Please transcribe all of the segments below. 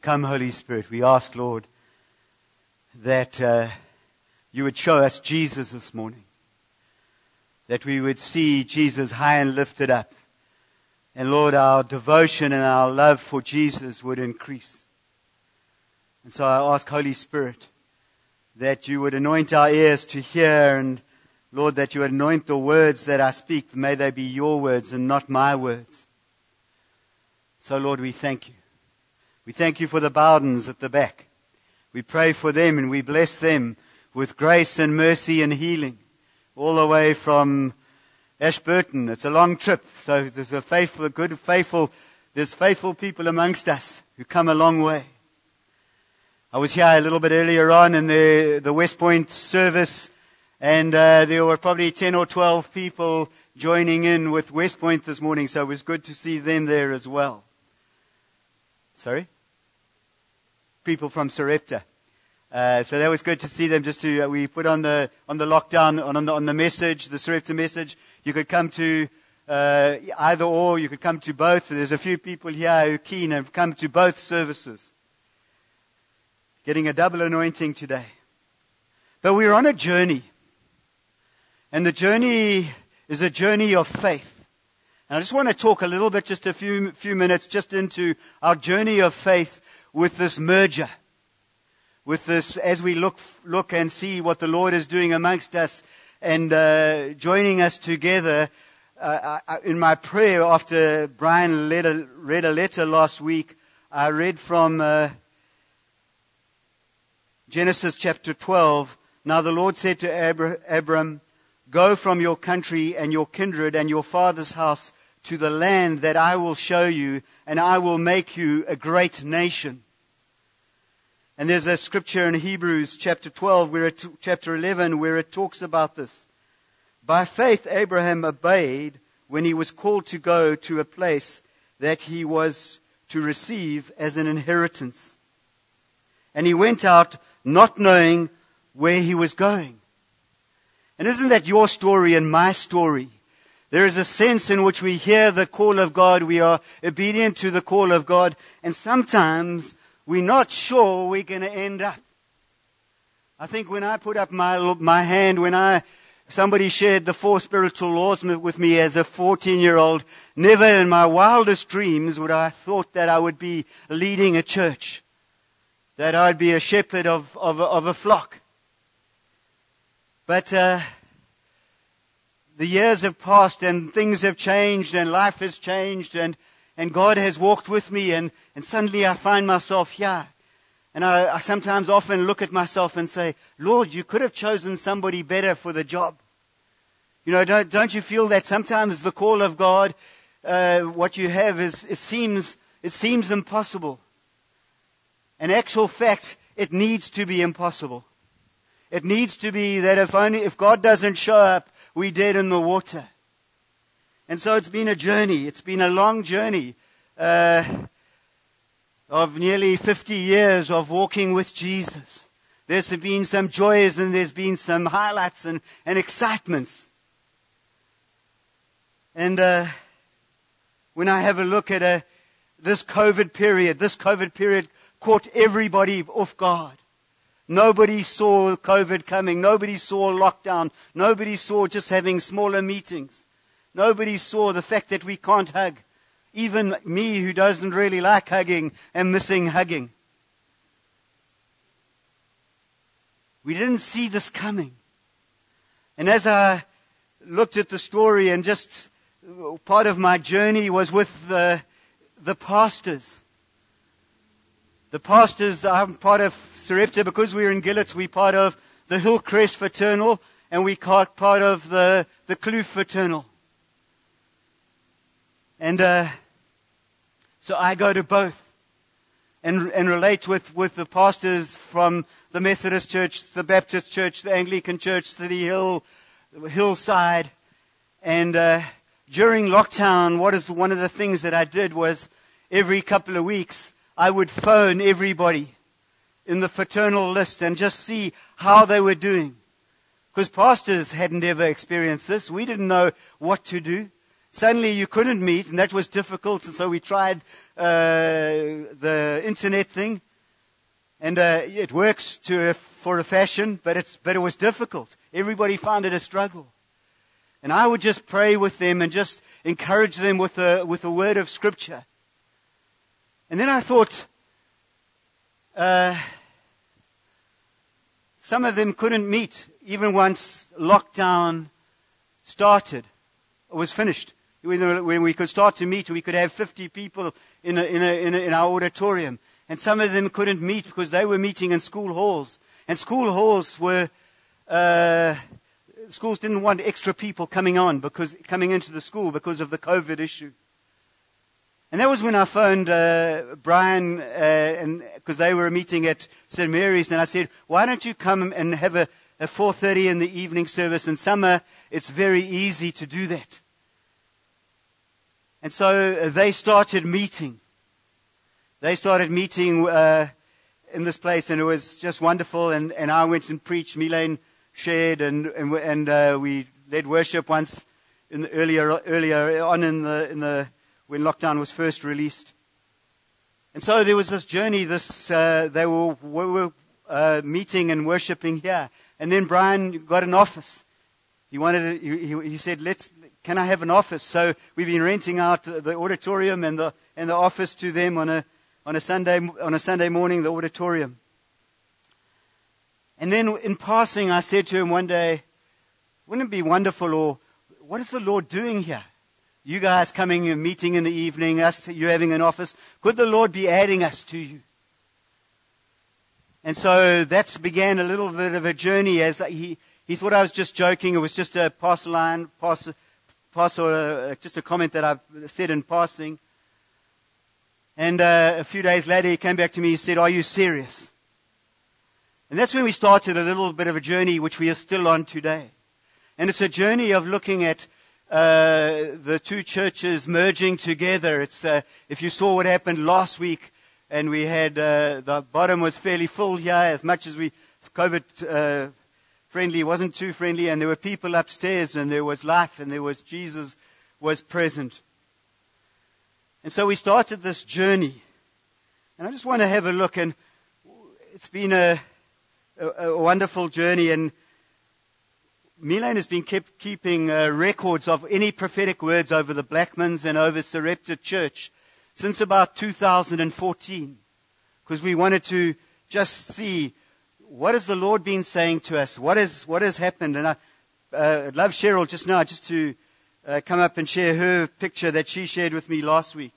Come, Holy Spirit. We ask, Lord, that uh, you would show us Jesus this morning. That we would see Jesus high and lifted up. And Lord, our devotion and our love for Jesus would increase. And so I ask, Holy Spirit, that you would anoint our ears to hear and Lord, that you anoint the words that I speak. May they be your words and not my words. So Lord, we thank you. We thank you for the Bowdens at the back. We pray for them and we bless them with grace and mercy and healing all the way from Ashburton. It's a long trip. So there's a faithful, good, faithful, there's faithful people amongst us who come a long way. I was here a little bit earlier on in the, the West Point service and uh, there were probably 10 or 12 people joining in with West Point this morning, so it was good to see them there as well. Sorry? People from Sarepta. Uh, so that was good to see them. Just to uh, we put on the on the lockdown on, on the on the message, the Sarepta message. You could come to uh, either or. You could come to both. There's a few people here who are keen have come to both services, getting a double anointing today. But we're on a journey, and the journey is a journey of faith. And I just want to talk a little bit, just a few few minutes, just into our journey of faith with this merger, with this, as we look, look and see what the Lord is doing amongst us and uh, joining us together. Uh, I, in my prayer after Brian read a, read a letter last week, I read from uh, Genesis chapter 12. Now the Lord said to Abra- Abram, Go from your country and your kindred and your father's house to the land that I will show you, and I will make you a great nation. And there's a scripture in Hebrews chapter 12, where it, chapter 11, where it talks about this. By faith, Abraham obeyed when he was called to go to a place that he was to receive as an inheritance. And he went out not knowing where he was going. And isn't that your story and my story? There is a sense in which we hear the call of God, we are obedient to the call of God, and sometimes we're not sure we're going to end up. I think when I put up my, my hand, when I, somebody shared the four spiritual laws with me as a 14 year old, never in my wildest dreams would I thought that I would be leading a church, that I'd be a shepherd of, of, of a flock. But, uh, the years have passed and things have changed and life has changed and, and God has walked with me and, and suddenly I find myself here. And I, I sometimes often look at myself and say, Lord, you could have chosen somebody better for the job. You know, don't, don't you feel that sometimes the call of God, uh, what you have is, it seems, it seems impossible. In actual fact, it needs to be impossible. It needs to be that if only, if God doesn't show up, we dead in the water. And so it's been a journey. It's been a long journey uh, of nearly 50 years of walking with Jesus. There's been some joys and there's been some highlights and, and excitements. And uh, when I have a look at a, uh, this COVID period, this COVID period caught everybody off guard. Nobody saw COVID coming. Nobody saw lockdown. Nobody saw just having smaller meetings. Nobody saw the fact that we can't hug. Even me, who doesn't really like hugging, am missing hugging. We didn't see this coming. And as I looked at the story and just part of my journey was with the, the pastors. The pastors, I'm part of Sarepta, because we're in Gillitts, we're part of the Hillcrest Fraternal, and we are part of the, the Kloof Fraternal. And uh, so I go to both and, and relate with, with the pastors from the Methodist Church, the Baptist Church, the Anglican Church, City Hill, Hillside. And uh, during lockdown, what is one of the things that I did was every couple of weeks, I would phone everybody in the fraternal list and just see how they were doing. Because pastors hadn't ever experienced this. We didn't know what to do. Suddenly you couldn't meet, and that was difficult, and so we tried uh, the internet thing, and uh, it works to for a fashion, but it's but it was difficult. Everybody found it a struggle, and I would just pray with them and just encourage them with a with a word of scripture. And then I thought, uh, some of them couldn't meet even once lockdown started or was finished. When we could start to meet, we could have 50 people in, a, in, a, in, a, in our auditorium. And some of them couldn't meet because they were meeting in school halls. And school halls were, uh, schools didn't want extra people coming on because, coming into the school because of the COVID issue. And that was when I phoned uh, Brian, uh, because they were meeting at St Mary's, and I said, "Why don't you come and have a, a 4:30 in the evening service? In summer, it's very easy to do that." And so uh, they started meeting. They started meeting uh, in this place, and it was just wonderful. And, and I went and preached. Milane shared, and and, and uh, we led worship once in the earlier earlier on in the in the when lockdown was first released. And so there was this journey, this, uh, they were, were uh, meeting and worshiping here. And then Brian got an office. He wanted, he, he said, let's, can I have an office? So we've been renting out the auditorium and the, and the office to them on a, on a Sunday, on a Sunday morning, the auditorium. And then in passing, I said to him one day, wouldn't it be wonderful or what is the Lord doing here? You guys coming and meeting in the evening, us, you having an office. Could the Lord be adding us to you? And so that began a little bit of a journey as he, he thought I was just joking. It was just a pass line, pass, pass or a, just a comment that I said in passing. And uh, a few days later, he came back to me. He said, "Are you serious?" And that's when we started a little bit of a journey, which we are still on today. And it's a journey of looking at uh, the two churches merging together. It's, uh, if you saw what happened last week, and we had uh, the bottom was fairly full here, as much as we COVID uh, friendly wasn't too friendly, and there were people upstairs, and there was life, and there was Jesus was present. And so we started this journey, and I just want to have a look, and it's been a, a, a wonderful journey, and Milan has been kept keeping uh, records of any prophetic words over the Blackmans and over Sarepta Church since about 2014 because we wanted to just see what has the Lord been saying to us? What, is, what has happened? And I uh, love Cheryl just now just to uh, come up and share her picture that she shared with me last week.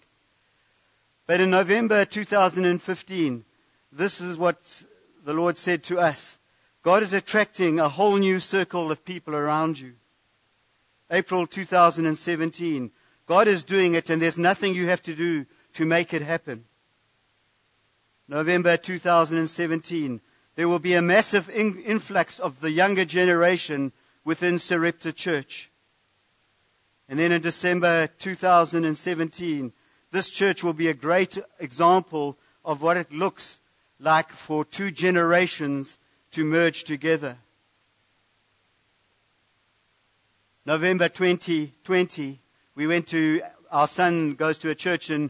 But in November 2015, this is what the Lord said to us. God is attracting a whole new circle of people around you. April 2017. God is doing it, and there's nothing you have to do to make it happen. November 2017. There will be a massive in- influx of the younger generation within Sarepta Church. And then in December 2017, this church will be a great example of what it looks like for two generations to merge together. November 2020, we went to, our son goes to a church in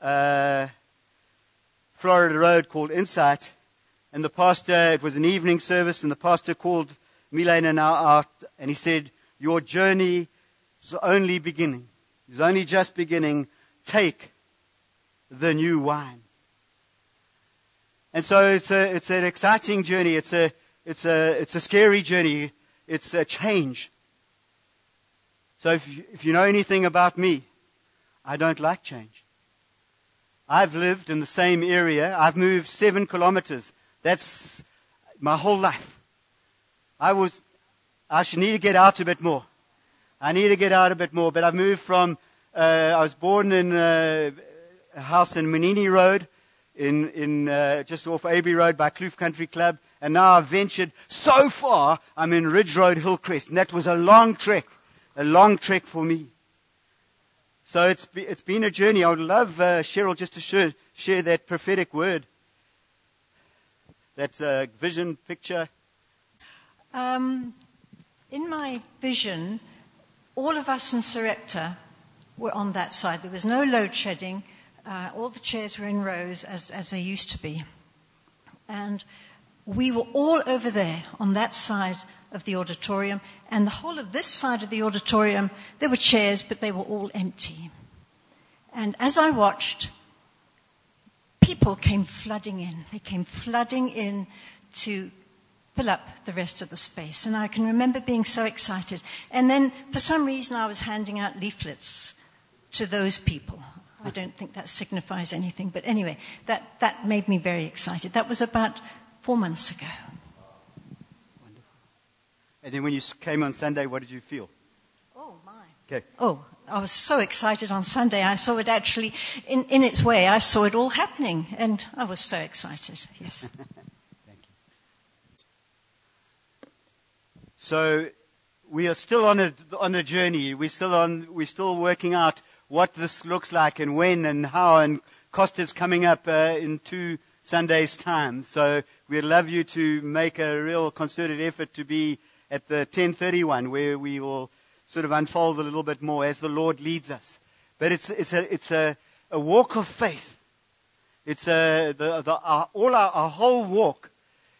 uh, Florida Road called Insight. And the pastor, it was an evening service, and the pastor called Milane and I out, and he said, Your journey is only beginning. It's only just beginning. Take the new wine. And so it's, a, it's an exciting journey. It's a, it's, a, it's a scary journey. It's a change. So if you, if you know anything about me, I don't like change. I've lived in the same area. I've moved seven kilometers. That's my whole life. I was, I should need to get out a bit more. I need to get out a bit more. But I've moved from, uh, I was born in uh, a house in Manini Road in, in uh, just off Abbey Road by Kloof Country Club. And now I've ventured so far, I'm in Ridge Road, Hillcrest. And that was a long trek, a long trek for me. So it's, be, it's been a journey. I would love uh, Cheryl just to share, share that prophetic word, that uh, vision picture. Um, in my vision, all of us in Sarepta were on that side. There was no load shedding Uh, all the chairs were in rows as, as they used to be. And we were all over there on that side of the auditorium. And the whole of this side of the auditorium, there were chairs, but they were all empty. And as I watched, people came flooding in. They came flooding in to fill up the rest of the space. And I can remember being so excited. And then, for some reason, I was handing out leaflets to those people. I don't think that signifies anything, but anyway, that, that made me very excited. That was about four months ago. Wonderful. And then when you came on Sunday, what did you feel? Oh, my. Okay. Oh, I was so excited on Sunday. I saw it actually, in, in its way, I saw it all happening, and I was so excited. Yes. Thank you. So we are still on a, on a journey. We're still on, we're still working out what this looks like and when and how. And Costa's coming up uh, in two Sundays' time. So we'd love you to make a real concerted effort to be at the 1031 where we will sort of unfold a little bit more as the Lord leads us. But it's, it's, a, it's a, a walk of faith. It's a, the, the, our, all our, our whole walk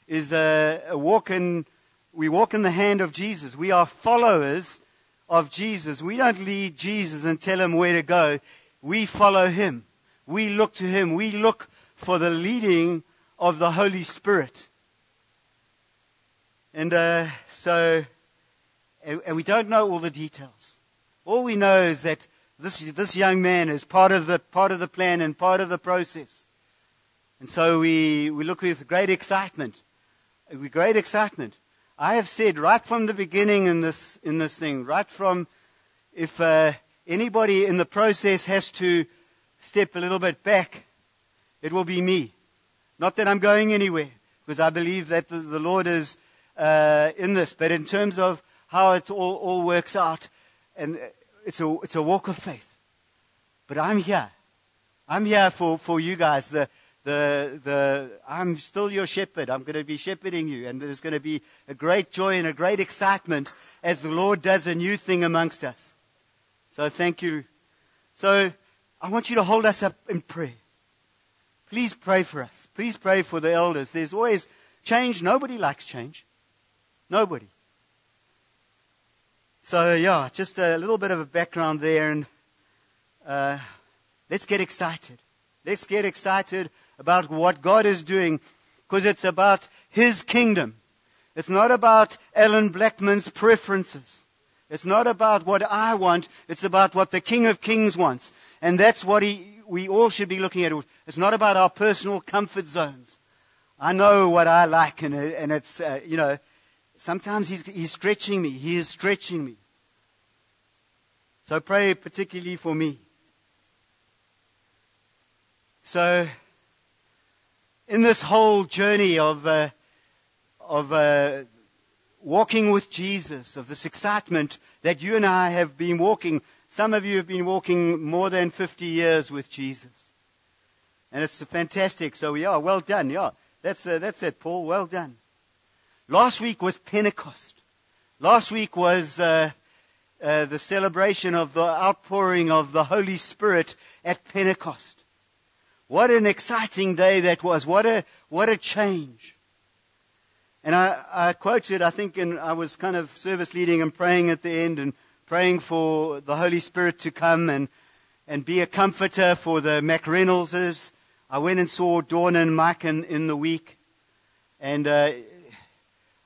is a, a walk in, we walk in the hand of Jesus. We are followers of Jesus. We don't lead Jesus and tell him where to go. We follow him. We look to him. We look for the leading of the Holy Spirit. And uh, so and, and we don't know all the details. All we know is that this, this young man is part of, the, part of the plan and part of the process. And so we, we look with great excitement. With great excitement. I have said right from the beginning in this, in this thing, right from if uh, anybody in the process has to step a little bit back, it will be me. Not that I'm going anywhere, because I believe that the, the Lord is uh, in this. But in terms of how it all, all works out. And it's a, it's a walk of faith. But I'm here. I'm here for, for you guys. The, the, the, I'm still your shepherd. I'm going to be shepherding you. And there's going to be a great joy and a great excitement as the Lord does a new thing amongst us. So thank you. So I want you to hold us up in prayer. Please pray for us. Please pray for the elders. There's always change. Nobody likes change. Nobody. So, yeah, just a little bit of a background there, and uh, let's get excited. Let's get excited about what God is doing, because it's about His kingdom. It's not about Alan Blackman's preferences. It's not about what I want. It's about what the King of Kings wants. And that's what he, we all should be looking at. It's not about our personal comfort zones. I know what I like, and, and it's, uh, you know, Sometimes he's, he's stretching me. He is stretching me. So pray particularly for me. So, in this whole journey of, uh, of uh, walking with Jesus, of this excitement that you and I have been walking, some of you have been walking more than 50 years with Jesus. And it's fantastic. So, yeah, well done. Yeah, that's, uh, that's it, Paul. Well done. Last week was Pentecost. Last week was uh, uh, the celebration of the outpouring of the Holy Spirit at Pentecost. What an exciting day that was. What a, what a change. And I, I quoted, I think, and I was kind of service leading and praying at the end and praying for the Holy Spirit to come and, and be a comforter for the McReynoldses. I went and saw Dawn and Mike in, in the week. And uh,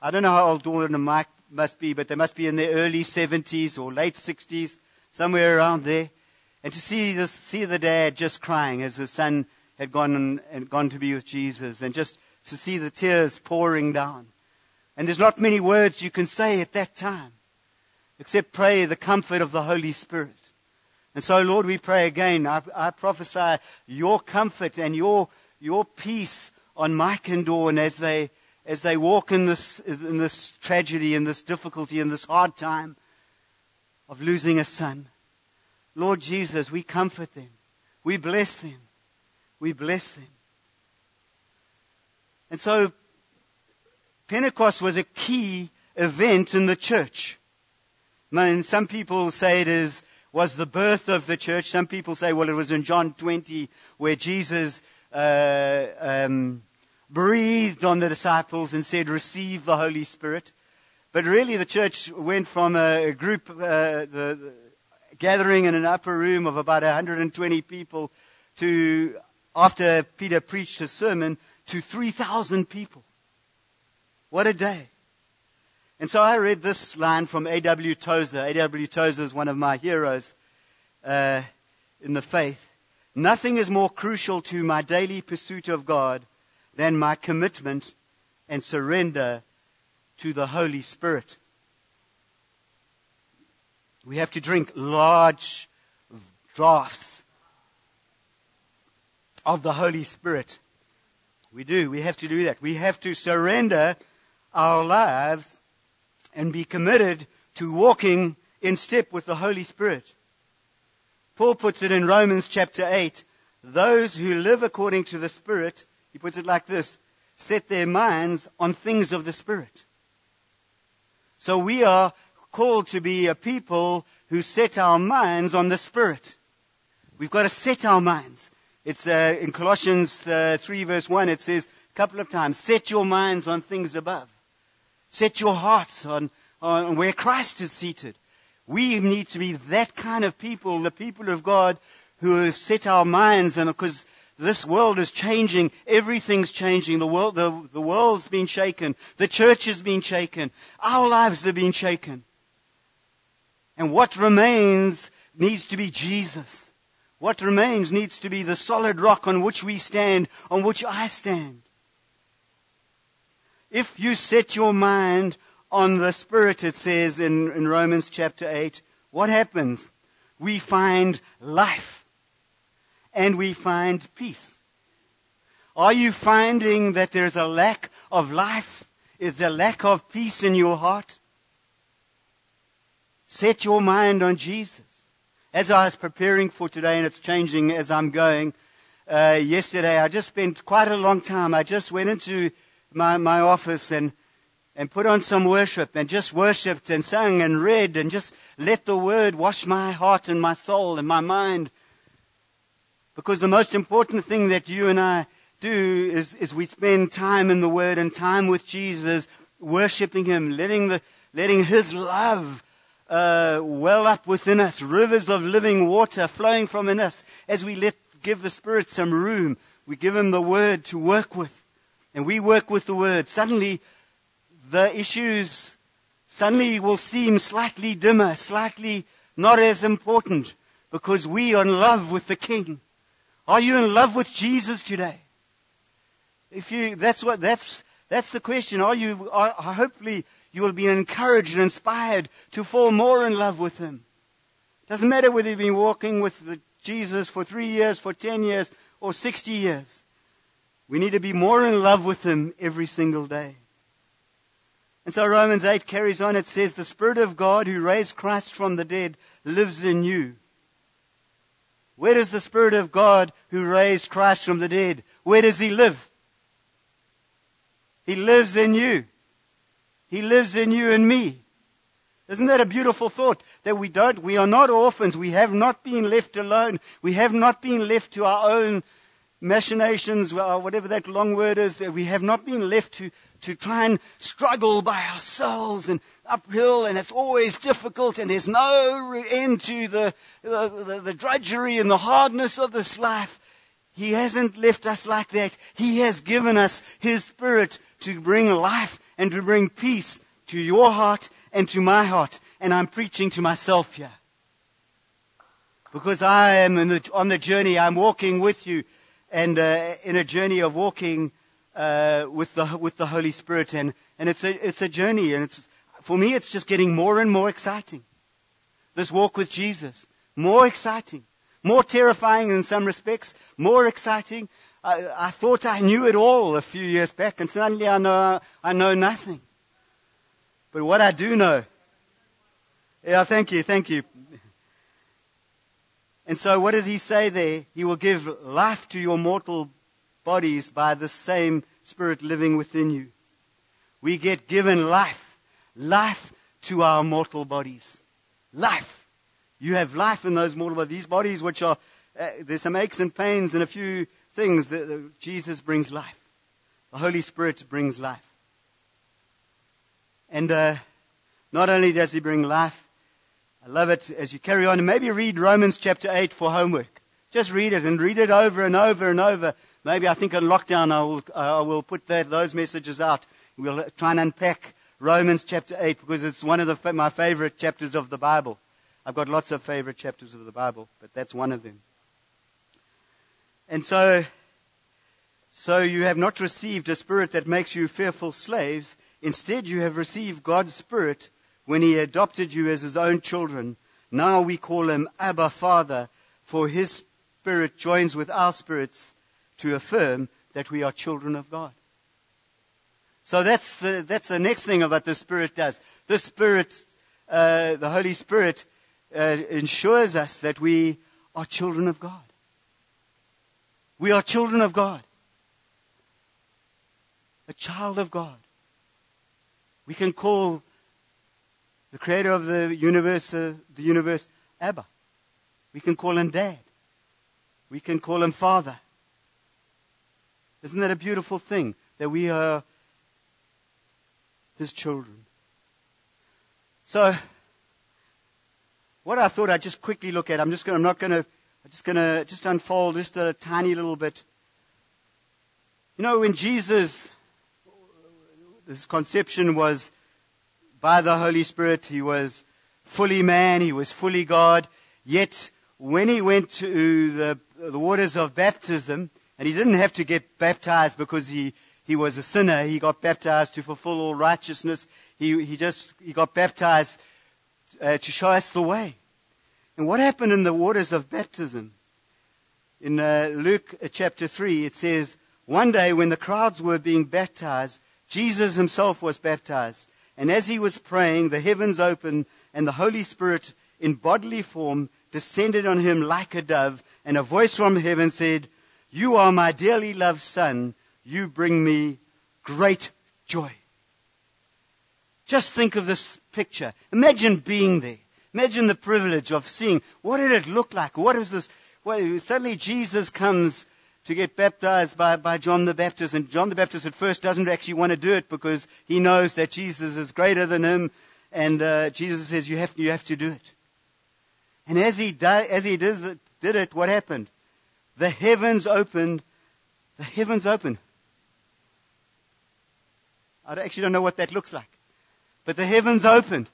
I don't know how old Dawn and Mike must be, but they must be in their early 70s or late 60s, somewhere around there. And to see, see the dad just crying as his son had gone and, and gone to be with Jesus, and just to see the tears pouring down. And there's not many words you can say at that time, except pray the comfort of the Holy Spirit. And so, Lord, we pray again. I, I prophesy your comfort and your, your peace on Mike and Dawn as they as they walk in this, in this tragedy, in this difficulty, in this hard time of losing a son. Lord Jesus, we comfort them. We bless them. We bless them. And so, Pentecost was a key event in the church. And some people say it is was the birth of the church. Some people say, well, it was in John 20 where Jesus uh, um, breathed on the disciples and said, receive the Holy Spirit. But really, the church went from a group, uh, the, the gathering in an upper room of about 120 people to, after Peter preached a sermon, to 3,000 people. What a day. And so I read this line from A.W. Tozer. A.W. Tozer is one of my heroes uh, in the faith. Nothing is more crucial to my daily pursuit of God than my commitment and surrender to the Holy Spirit. We have to drink large draughts of the Holy Spirit. We do. We have to do that. We have to surrender our lives and be committed to walking in step with the Holy Spirit. Paul puts it in Romans chapter 8 those who live according to the Spirit, he puts it like this set their minds on things of the Spirit. So we are called to be a people who set our minds on the Spirit. We've got to set our minds. It's uh, in Colossians uh, 3 verse 1, it says a couple of times, set your minds on things above. Set your hearts on, on where Christ is seated. We need to be that kind of people, the people of God who have set our minds and because this world is changing. Everything's changing. The world, the, the world's been shaken. The church has been shaken. Our lives have been shaken. And what remains needs to be Jesus. What remains needs to be the solid rock on which we stand, on which I stand. If you set your mind on the Spirit, it says in, in Romans chapter 8, what happens? We find life and we find peace. Are you finding that there's a lack of life? Is there a lack of peace in your heart? Set your mind on Jesus. As I was preparing for today, and it's changing as I'm going, uh, yesterday I just spent quite a long time. I just went into my, my office and, and put on some worship and just worshiped and sang and read and just let the word wash my heart and my soul and my mind. Because the most important thing that you and I do is, is we spend time in the word and time with Jesus, worshiping him, letting the, letting his love uh, well up within us, rivers of living water flowing from in us as we let give the Spirit some room. We give him the word to work with and we work with the word, suddenly the issues suddenly will seem slightly dimmer, slightly not as important because we are in love with the King. Are you in love with Jesus today? If you, that's what, that's, that's the question. Are you, are, hopefully you will be encouraged and inspired to fall more in love with Him. Doesn't matter whether you've been walking with Jesus for three years, for ten years, or sixty years. We need to be more in love with Him every single day. And so Romans 8 carries on. It says, The Spirit of God who raised Christ from the dead lives in you. Where does the Spirit of God who raised Christ from the dead, where does He live? He lives in you. He lives in you and me. Isn't that a beautiful thought? That we don't, we are not orphans. We have not been left alone. We have not been left to our own machinations, or whatever that long word is, that we have not been left to, to try and struggle by ourselves and uphill, and it's always difficult, and there's no end to the, the, the, the drudgery and the hardness of this life. He hasn't left us like that. He has given us His Spirit to bring life and to bring peace to your heart and to my heart. And I'm preaching to myself here. Because I am the, on the journey, I'm walking with you and uh, in a journey of walking uh, with, the, with the Holy Spirit. And, and it's, a, it's a journey. And it's, for me, it's just getting more and more exciting. This walk with Jesus. More exciting. More terrifying in some respects. More exciting. I, I thought I knew it all a few years back, and suddenly I know, I know nothing. But what I do know, yeah, thank you, thank you. And so, what does he say there? He will give life to your mortal bodies by the same Spirit living within you. We get given life, life to our mortal bodies. Life. You have life in those mortal bodies. These bodies, which are, uh, there's some aches and pains and a few things that, that Jesus brings life. The Holy Spirit brings life. And uh, not only does He bring life, I love it as you carry on. Maybe read Romans chapter 8 for homework. Just read it and read it over and over and over. Maybe I think on lockdown I will, I will put that, those messages out. We'll try and unpack Romans chapter 8 because it's one of the, my favorite chapters of the Bible. I've got lots of favorite chapters of the Bible, but that's one of them. And so, so you have not received a spirit that makes you fearful slaves. Instead, you have received God's spirit when he adopted you as his own children. Now we call him Abba Father, for his spirit joins with our spirits to affirm that we are children of God. So that's the, that's the next thing about the Spirit does. The Spirit, uh, the Holy Spirit, uh, ensures us that we are children of God. We are children of God. A child of God. We can call the creator of the universe, uh, the universe, Abba. We can call him Dad. We can call him Father. Isn't that a beautiful thing that we are his children? So, what I thought I'd just quickly look at, I'm just going, I'm not going to, I'm just going to just unfold just a tiny little bit. You know, when Jesus, his conception was by the Holy Spirit, he was fully man, he was fully God, yet when he went to the, the waters of baptism, and he didn't have to get baptized because he, he was a sinner. He got baptized to fulfill all righteousness. He, he just he got baptized uh, to show us the way. And what happened in the waters of baptism? In uh, Luke uh, chapter 3, it says, One day when the crowds were being baptized, Jesus himself was baptized. And as he was praying, the heavens opened, and the Holy Spirit in bodily form descended on him like a dove, and a voice from heaven said, You are my dearly loved Son. You bring me great joy. Just think of this picture. Imagine being there. Imagine the privilege of seeing what did it look like? What is this? Well, suddenly Jesus comes to get baptized by, by John the Baptist, and John the Baptist at first doesn't actually want to do it because he knows that Jesus is greater than him, and uh, Jesus says, you have, you have to do it. And as he, di- as he did, did it, what happened? The heavens opened. The heavens opened. I actually don't know what that looks like. But the heavens opened.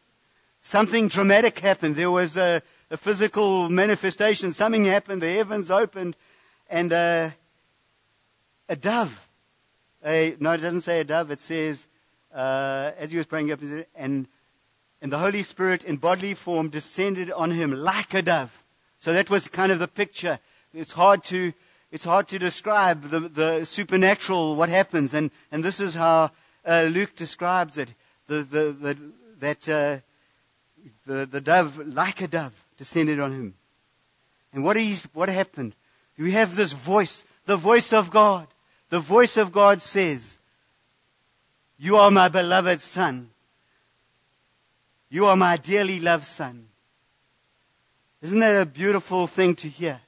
Something dramatic happened. There was a, a physical manifestation. Something happened. The heavens opened. And uh, a dove. A, no, it doesn't say a dove. It says, uh, as he was praying up, and, and the Holy Spirit in bodily form descended on him like a dove. So that was kind of the picture. It's hard to, it's hard to describe the, the supernatural, what happens. And, and this is how uh, Luke describes it. The, the, the, that uh, the, the dove, like a dove, descended on him. And what, is, what happened? We have this voice, the voice of God. The voice of God says, You are my beloved Son. You are my dearly loved Son. Isn't that a beautiful thing to hear?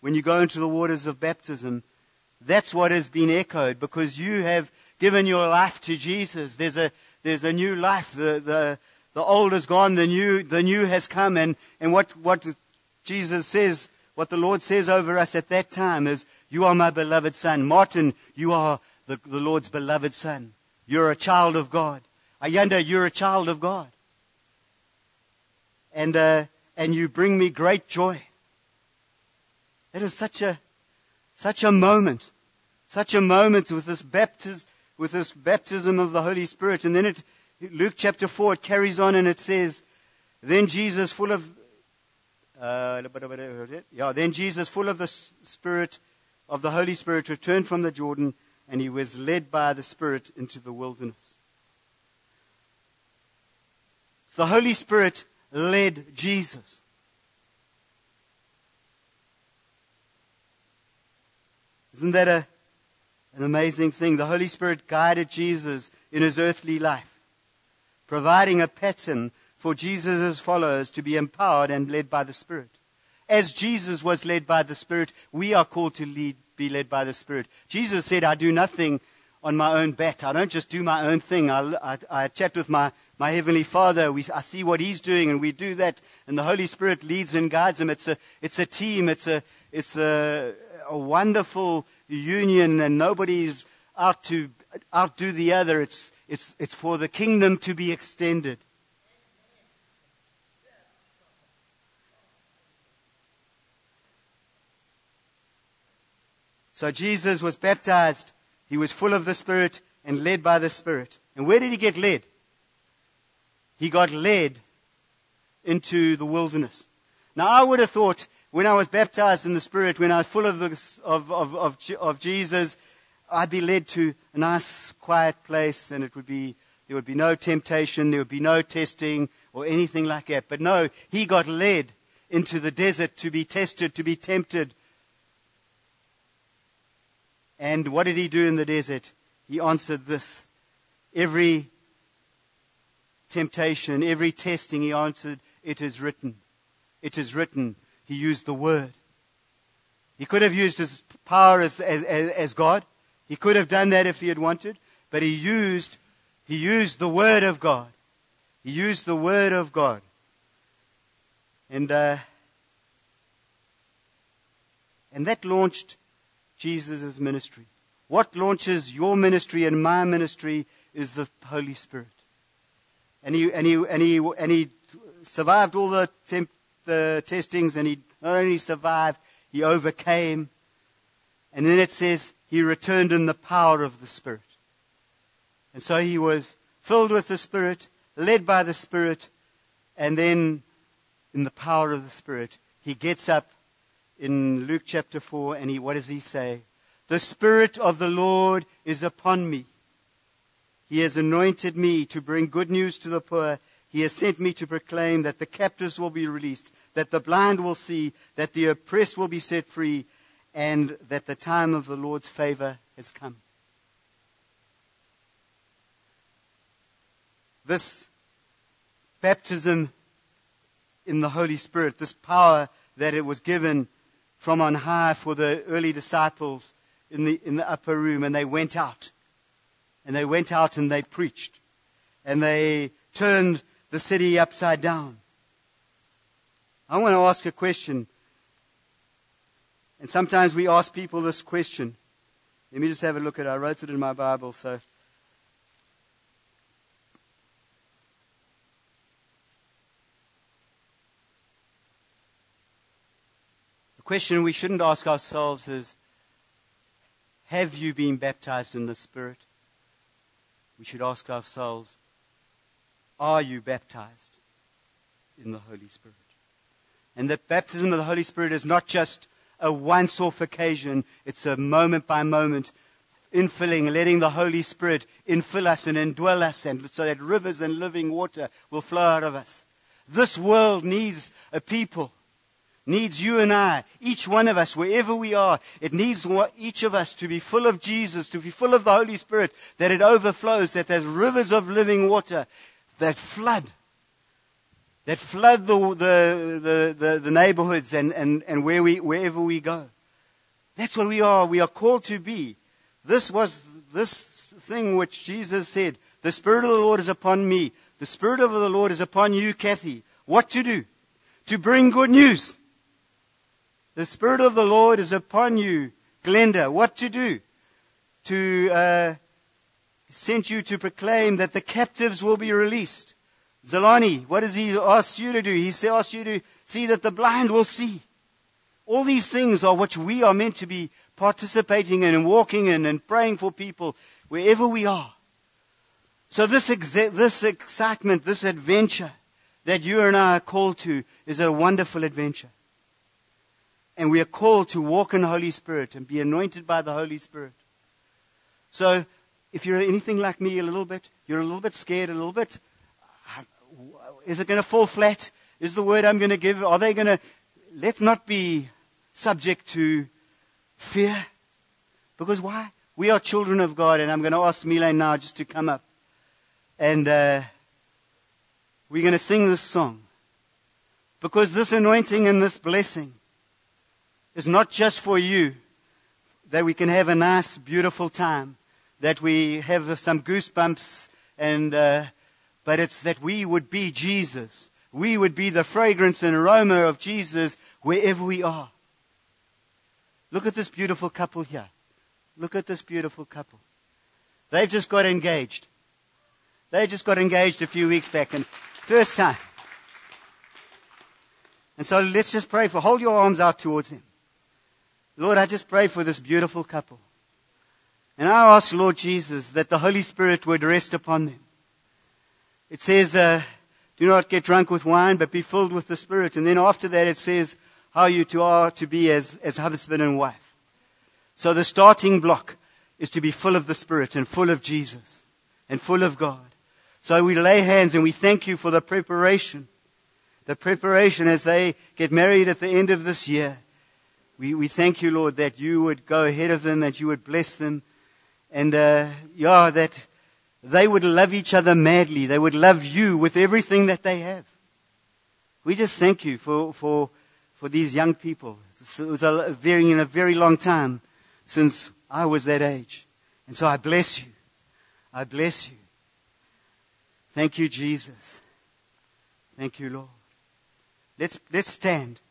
When you go into the waters of baptism, that's what has been echoed because you have given your life to Jesus. There's a, there's a new life. The, the, the old is gone, the new, the new has come. And, and what, what Jesus says, what the Lord says over us at that time is, You are my beloved son. Martin, you are the, the Lord's beloved son. You're a child of God. Ayanda, you're a child of God. And, uh, and you bring me great joy. It is such a, such a moment, such a moment with this baptism, with this baptism of the Holy Spirit. And then it, Luke chapter 4, it carries on and it says, Then Jesus, full of, uh, yeah, then Jesus, full of the Spirit, of the Holy Spirit, returned from the Jordan and he was led by the Spirit into the wilderness. So the Holy Spirit led Jesus. Isn't that a, an amazing thing? The Holy Spirit guided Jesus in his earthly life, providing a pattern for Jesus' followers to be empowered and led by the Spirit. As Jesus was led by the Spirit, we are called to lead, be led by the Spirit. Jesus said, I do nothing on my own bat. I don't just do my own thing. I, I, I chat with my, my Heavenly Father. We, I see what He's doing, and we do that, and the Holy Spirit leads and guides Him. It's a, it's a team. It's a, it's a, a wonderful union, and nobody's out to outdo the other. It's, it's, it's for the kingdom to be extended. So Jesus was baptized. He was full of the Spirit and led by the Spirit. And where did he get led? He got led into the wilderness. Now, I would have thought when I was baptized in the Spirit, when I was full of, the, of, of, of, of Jesus, I'd be led to a nice, quiet place, and it would be, there would be no temptation, there would be no testing or anything like that. But no, he got led into the desert to be tested, to be tempted, and what did he do in the desert? He answered this. Every temptation, every testing, he answered, It is written. It is written. He used the word. He could have used his power as, as, as God. He could have done that if he had wanted. But he used, he used the word of God. He used the word of God. And, uh, and that launched Jesus' ministry. What launches your ministry and my ministry is the Holy Spirit. And he, and he, and he, and he survived all the, temp, the testings, and he not only survived, he overcame. And then it says he returned in the power of the Spirit. And so he was filled with the Spirit, led by the Spirit, and then in the power of the Spirit, he gets up in Luke chapter 4, and he, what does he say? The Spirit of the Lord is upon me. He has anointed me to bring good news to the poor. He has sent me to proclaim that the captives will be released, that the blind will see, that the oppressed will be set free, and that the time of the Lord's favor has come. This baptism in the Holy Spirit, this power that it was given from on high for the early disciples in the, in the upper room, and they went out. And they went out and they preached. And they turned the city upside down. I want to ask a question. And sometimes we ask people this question. Let me just have a look at it. I wrote it in my Bible, so. The question we shouldn't ask ourselves is Have you been baptized in the Spirit? We should ask ourselves Are you baptized in the Holy Spirit? And that baptism of the Holy Spirit is not just a once off occasion, it's a moment by moment infilling, letting the Holy Spirit infill us and indwell us, and so that rivers and living water will flow out of us. This world needs a people needs you and I, each one of us, wherever we are. It needs each of us to be full of Jesus, to be full of the Holy Spirit, that it overflows, that there's rivers of living water that flood, that flood the, the, the, the, neighborhoods and, and, and where we, wherever we go. That's what we are. We are called to be. This was this thing which Jesus said, the Spirit of the Lord is upon me. The Spirit of the Lord is upon you, Kathy. What to do? To bring good news the Spirit of the Lord is upon you, Glenda. What to do? To uh, send you to proclaim that the captives will be released. Zalani, what does he ask you to do? He asks you to see that the blind will see. All these things are what we are meant to be participating in and walking in and praying for people wherever we are. So this, this excitement, this adventure that you and I are called to is a wonderful adventure. And we are called to walk in the Holy Spirit and be anointed by the Holy Spirit. So, if you're anything like me a little bit, you're a little bit scared, a little bit, is it going to fall flat? Is the word I'm going to give, are they going to, let's not be subject to fear. Because why? We are children of God, and I'm going to ask Milan now just to come up. And uh, we're going to sing this song. Because this anointing and this blessing is not just for you, that we can have a nice, beautiful time, that we have some goosebumps, and, uh, but it's that we would be Jesus. We would be the fragrance and aroma of Jesus wherever we are. Look at this beautiful couple here. Look at this beautiful couple. They've just got engaged. They just got engaged a few weeks back, and first time. And so let's just pray for. Hold your arms out towards him. Lord, I just pray for this beautiful couple. And I ask, Lord Jesus, that the Holy Spirit would rest upon them. It says, uh, do not get drunk with wine, but be filled with the Spirit. And then after that, it says how you two are to be as, as husband and wife. So the starting block is to be full of the Spirit and full of Jesus and full of God. So we lay hands and we thank you for the preparation. The preparation as they get married at the end of this year. We, we thank you, Lord, that you would go ahead of them, that you would bless them, and uh, yeah, that they would love each other madly. They would love you with everything that they have. We just thank you for, for, for these young people. It was a very, in a very long time since I was that age. And so I bless you. I bless you. Thank you, Jesus. Thank you, Lord. Let's, let's stand.